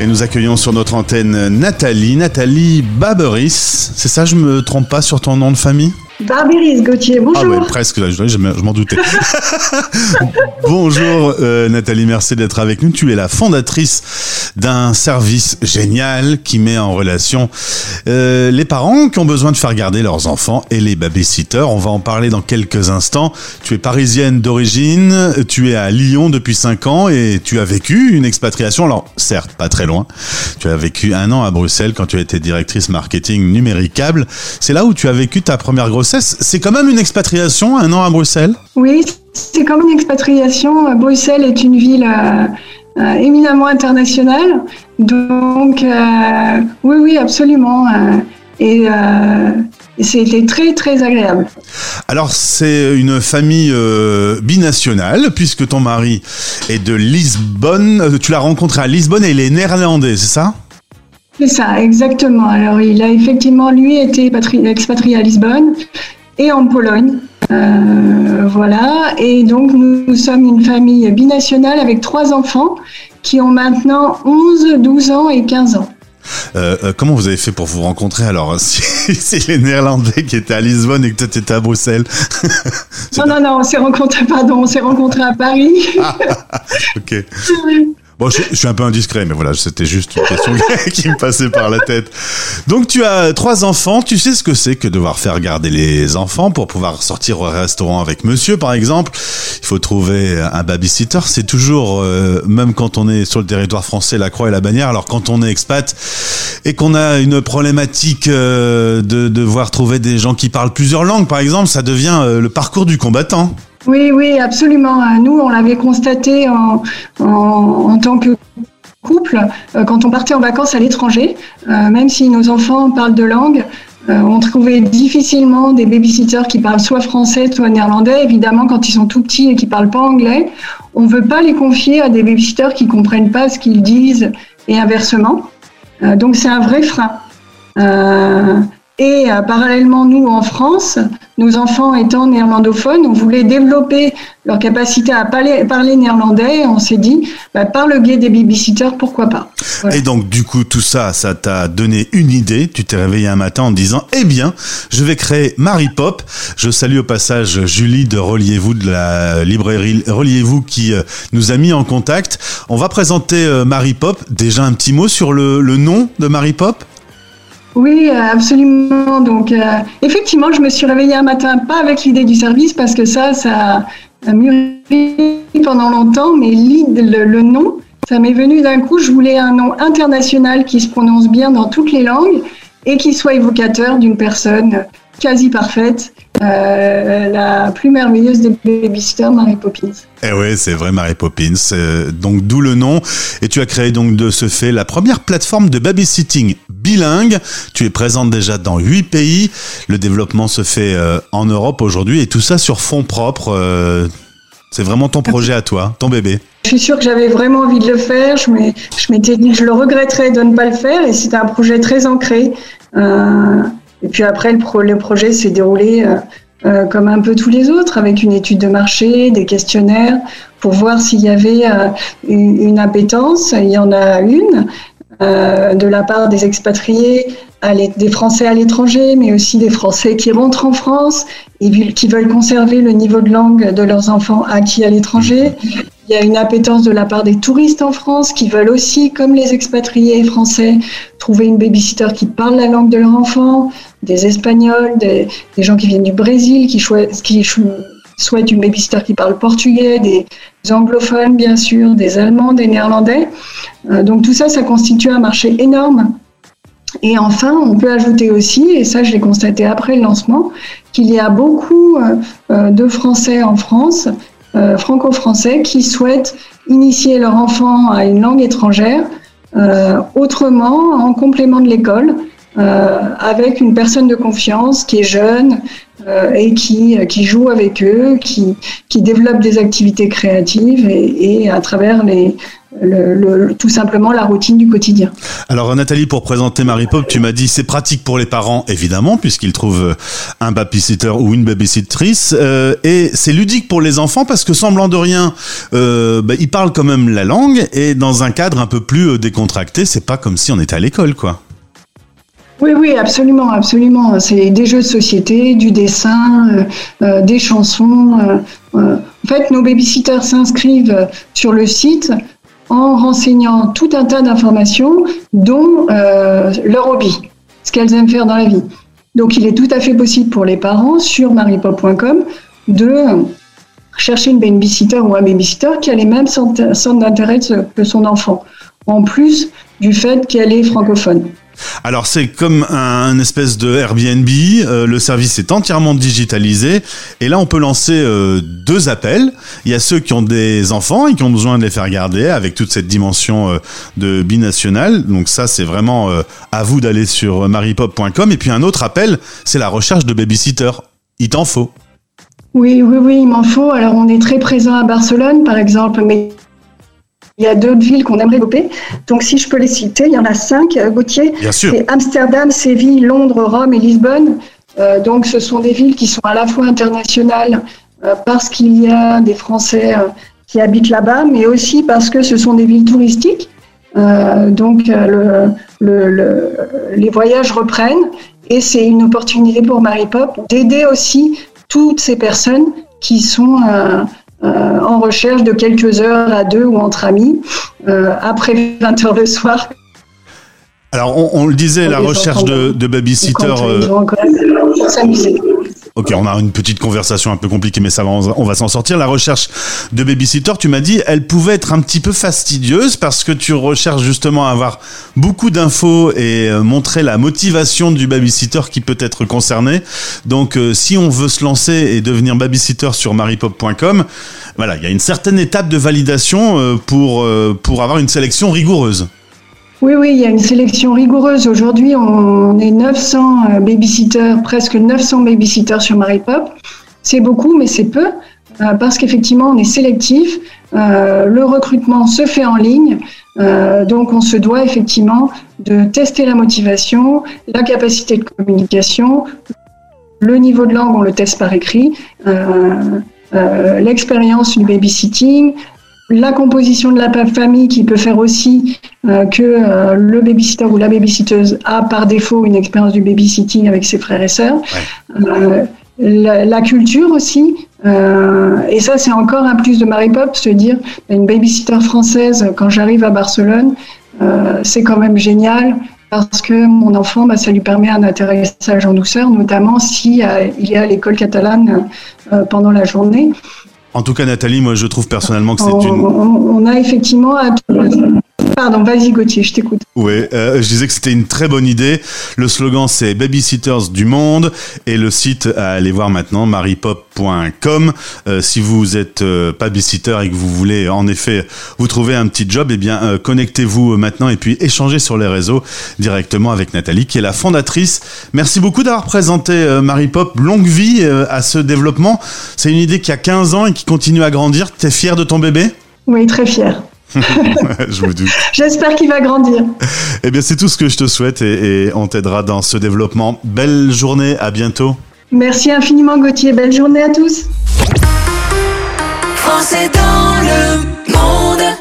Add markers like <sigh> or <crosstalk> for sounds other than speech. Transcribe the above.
Et nous accueillons sur notre antenne Nathalie, Nathalie Baberis. C'est ça, je me trompe pas sur ton nom de famille? Barberis Gauthier, Ah bonjour. ouais, presque, je, je- je m'en doutais. <laughs> Bonjour euh, Nathalie, merci d'être avec nous. Tu es la fondatrice d'un service génial qui met en relation euh, les parents qui ont besoin de faire garder leurs enfants et les babysitters. On va en parler dans quelques instants. Tu es parisienne d'origine, tu es à Lyon depuis 5 ans et tu as vécu une expatriation. Alors certes, pas très loin. Tu as vécu un an à Bruxelles quand tu as été directrice marketing numéricable. C'est là où tu as vécu ta première grossesse. C'est quand même une expatriation, un an à Bruxelles Oui, c'est comme une expatriation. Bruxelles est une ville euh, euh, éminemment internationale. Donc, euh, oui, oui, absolument. euh, et euh, c'était très, très agréable. Alors c'est une famille euh, binationale puisque ton mari est de Lisbonne. Euh, Tu l'as rencontré à Lisbonne et il est néerlandais, c'est ça? C'est ça, exactement. Alors, il a effectivement, lui, été patri- expatrié à Lisbonne et en Pologne. Euh, voilà. Et donc, nous, nous sommes une famille binationale avec trois enfants qui ont maintenant 11, 12 ans et 15 ans. Euh, euh, Comment vous avez fait pour vous rencontrer alors <laughs> Si c'est les Néerlandais qui étaient à Lisbonne et que toi t'étais à Bruxelles Non, non, non, on s'est rencontrés, pardon, on s'est rencontrés à Paris. <laughs> Ok. <laughs> Bon, je, je suis un peu indiscret, mais voilà, c'était juste une question <laughs> qui me passait par la tête. Donc, tu as trois enfants. Tu sais ce que c'est que devoir faire garder les enfants pour pouvoir sortir au restaurant avec monsieur, par exemple? Il faut trouver un babysitter. C'est toujours, euh, même quand on est sur le territoire français, la croix et la bannière. Alors, quand on est expat et qu'on a une problématique euh, de devoir trouver des gens qui parlent plusieurs langues, par exemple, ça devient euh, le parcours du combattant. Oui, oui, absolument. Euh, Nous, on l'avait constaté en, en, en tant que couple euh, quand on partait en vacances à l'étranger. Euh, même si nos enfants parlent de langue, on trouvait difficilement des babysitters qui parlent soit français, soit néerlandais. Évidemment, quand ils sont tout petits et qui parlent pas anglais, on ne veut pas les confier à des babysitters qui comprennent pas ce qu'ils disent et inversement. Donc, c'est un vrai frein. Et euh, parallèlement, nous, en France, nos enfants étant néerlandophones, on voulait développer leur capacité à parler, néerlandais. On s'est dit, bah, par le biais des babysitters, pourquoi pas. Et donc, du coup, tout ça, ça t'a donné une idée. Tu t'es réveillé un matin en disant, eh bien, je vais créer Marie Pop. Je salue au passage Julie de Reliez-vous, de la librairie Reliez-vous, qui euh, nous a mis en contact. On va présenter euh, Marie Pop. Déjà un petit mot sur le, le nom de Marie Pop Oui, euh, absolument. Donc, euh, effectivement, je me suis réveillée un matin, pas avec l'idée du service, parce que ça, ça a mûri pendant longtemps, mais l'id- le, le nom, ça m'est venu d'un coup. Je voulais un nom international qui se prononce bien dans toutes les langues et qui soit évocateur d'une personne quasi parfaite, euh, la plus merveilleuse des babysitters, Mary Poppins. Eh oui, c'est vrai, Mary Poppins. Euh, donc, d'où le nom. Et tu as créé donc de ce fait la première plateforme de babysitting bilingue. Tu es présente déjà dans huit pays. Le développement se fait euh, en Europe aujourd'hui et tout ça sur fonds propres. C'est vraiment ton projet à toi, ton bébé. Je suis sûre que j'avais vraiment envie de le faire. Je m'étais dit que je le regretterais de ne pas le faire et c'était un projet très ancré. Et puis après, le, le projet s'est déroulé euh, euh, comme un peu tous les autres, avec une étude de marché, des questionnaires, pour voir s'il y avait euh, une, appétence. Il y en a une de la part des expatriés, des Français à l'étranger, mais aussi des Français qui rentrent en France et qui veulent conserver le niveau de langue de leurs enfants acquis à l'étranger. Il y a une appétence de la part des touristes en France qui veulent aussi, comme les expatriés français, trouver une babysitter qui parle la langue de leur enfant, des Espagnols, des, gens qui viennent du Brésil, qui, souhaitent une babysitter qui parle portugais, des anglophones bien sûr, des Allemands, des Néerlandais. Euh, donc tout ça, ça constitue un marché énorme. Et enfin, on peut ajouter aussi, et ça je l'ai constaté après le lancement, qu'il y a beaucoup euh, euh, de Français en France euh, franco-français qui souhaitent initier leur enfant à une langue étrangère autrement, en complément de l'école, euh, avec une personne de confiance qui est jeune euh, et qui, qui joue avec eux, qui, qui développe des activités créatives et, et à travers les, le, le, tout simplement la routine du quotidien. Alors Nathalie, pour présenter Marie Pop, tu m'as dit c'est pratique pour les parents évidemment puisqu'ils trouvent un babysitter ou une babysittrice euh, et c'est ludique pour les enfants parce que semblant de rien, euh, bah, ils parlent quand même la langue et dans un cadre un peu plus euh, décontracté, c'est pas comme si on était à l'école quoi. Oui, oui, absolument, absolument. C'est des jeux de société, du dessin, euh, euh des chansons. Euh, euh, en fait, nos babysitters s'inscrivent sur le site en renseignant tout un tas d'informations, dont leur hobby, ce qu'elles aiment faire dans la vie. Donc, il est tout à fait possible pour les parents sur maripop.com de chercher une babysitter ou un babysitter qui a les mêmes centres d'intérêt que son enfant, en plus du fait qu'elle est francophone. Alors c'est comme un, espèce de Airbnb, euh, le service est entièrement digitalisé et là on peut lancer euh, deux appels. Il y a ceux qui ont des enfants et qui ont besoin de les faire garder avec toute cette dimension euh, de binational. Donc ça c'est vraiment à vous d'aller sur maripop.com et puis un autre appel, c'est la recherche de babysitter. Il t'en faut. Oui, oui, oui, il m'en faut. Alors on est très présent à Barcelone par exemple, mais il y a d'autres villes qu'on aimerait développer. Donc, si je peux les citer, il y en a cinq, euh, Gauthier. Bien sûr. C'est Amsterdam, Séville, Londres, Rome et Lisbonne. Euh, donc, ce sont des villes qui sont à la fois internationales euh, parce qu'il y a des Français euh, qui habitent là-bas, mais aussi parce que ce sont des villes touristiques. Euh, donc, le, le, le, les voyages reprennent et c'est une opportunité pour Marie Pop d'aider aussi toutes ces personnes qui sont euh, en recherche de quelques heures à deux ou entre amis, euh, après 20 heures le soir. Alors, on, on le disait, la recherche de, de babysitter. Ok, on a une petite conversation un peu compliquée, mais ça va, on va s'en sortir. La recherche de babysitter, tu m'as dit, elle pouvait être un petit peu fastidieuse parce que tu recherches justement avoir beaucoup d'infos et euh, montrer la motivation du babysitter qui peut être concerné. Donc, euh, si on veut se lancer et devenir babysitter sur maripop.com, voilà, il y a une certaine étape de validation euh, pour, pour avoir une sélection rigoureuse. Oui, oui, il y a une sélection rigoureuse. Aujourd'hui, on est 900 euh, babysitters, presque 900 babysitters sur Maripop. C'est beaucoup, mais c'est peu, euh, parce qu'effectivement, on est sélectif. Euh, le recrutement se fait en ligne. donc, on se doit effectivement de tester la motivation, la capacité de communication, le niveau de langue, on le teste par écrit, l'expérience du babysitting, la composition de la famille qui peut faire aussi euh, que euh, le babysitter ou la babysitteuse a par défaut une expérience du babysitting avec ses frères et sœurs. Euh, la, la, culture aussi. Et ça, c'est encore un plus de Mary Pop, se dire une babysitter française quand j'arrive à Barcelone, c'est quand même génial parce que mon enfant, bah, ça lui permet un atterrissage en douceur, notamment si il est à l'école catalane pendant la journée. En tout cas, Nathalie, moi, je trouve personnellement que c'est une. On a effectivement. Pardon, vas-y Gauthier, je t'écoute. Oui, euh, je disais que c'était une très bonne idée. Le slogan c'est Babysitters du monde et le site à aller voir maintenant maripop.com. Euh, si vous êtes euh, babysitter et que vous voulez en effet vous trouver un petit job, eh bien euh, connectez-vous maintenant et puis échangez sur les réseaux directement avec Nathalie qui est la fondatrice. Merci beaucoup d'avoir présenté Maripop. Longue vie à ce développement. C'est une idée qui a 15 ans et qui continue à grandir. T'es fier de ton bébé? Oui, très fier. <laughs> je me doute. J'espère qu'il va grandir. Eh bien, c'est tout ce que je te souhaite et, et on t'aidera dans ce développement. Belle journée, à bientôt. Merci infiniment Gauthier, belle journée à tous. Français dans le monde.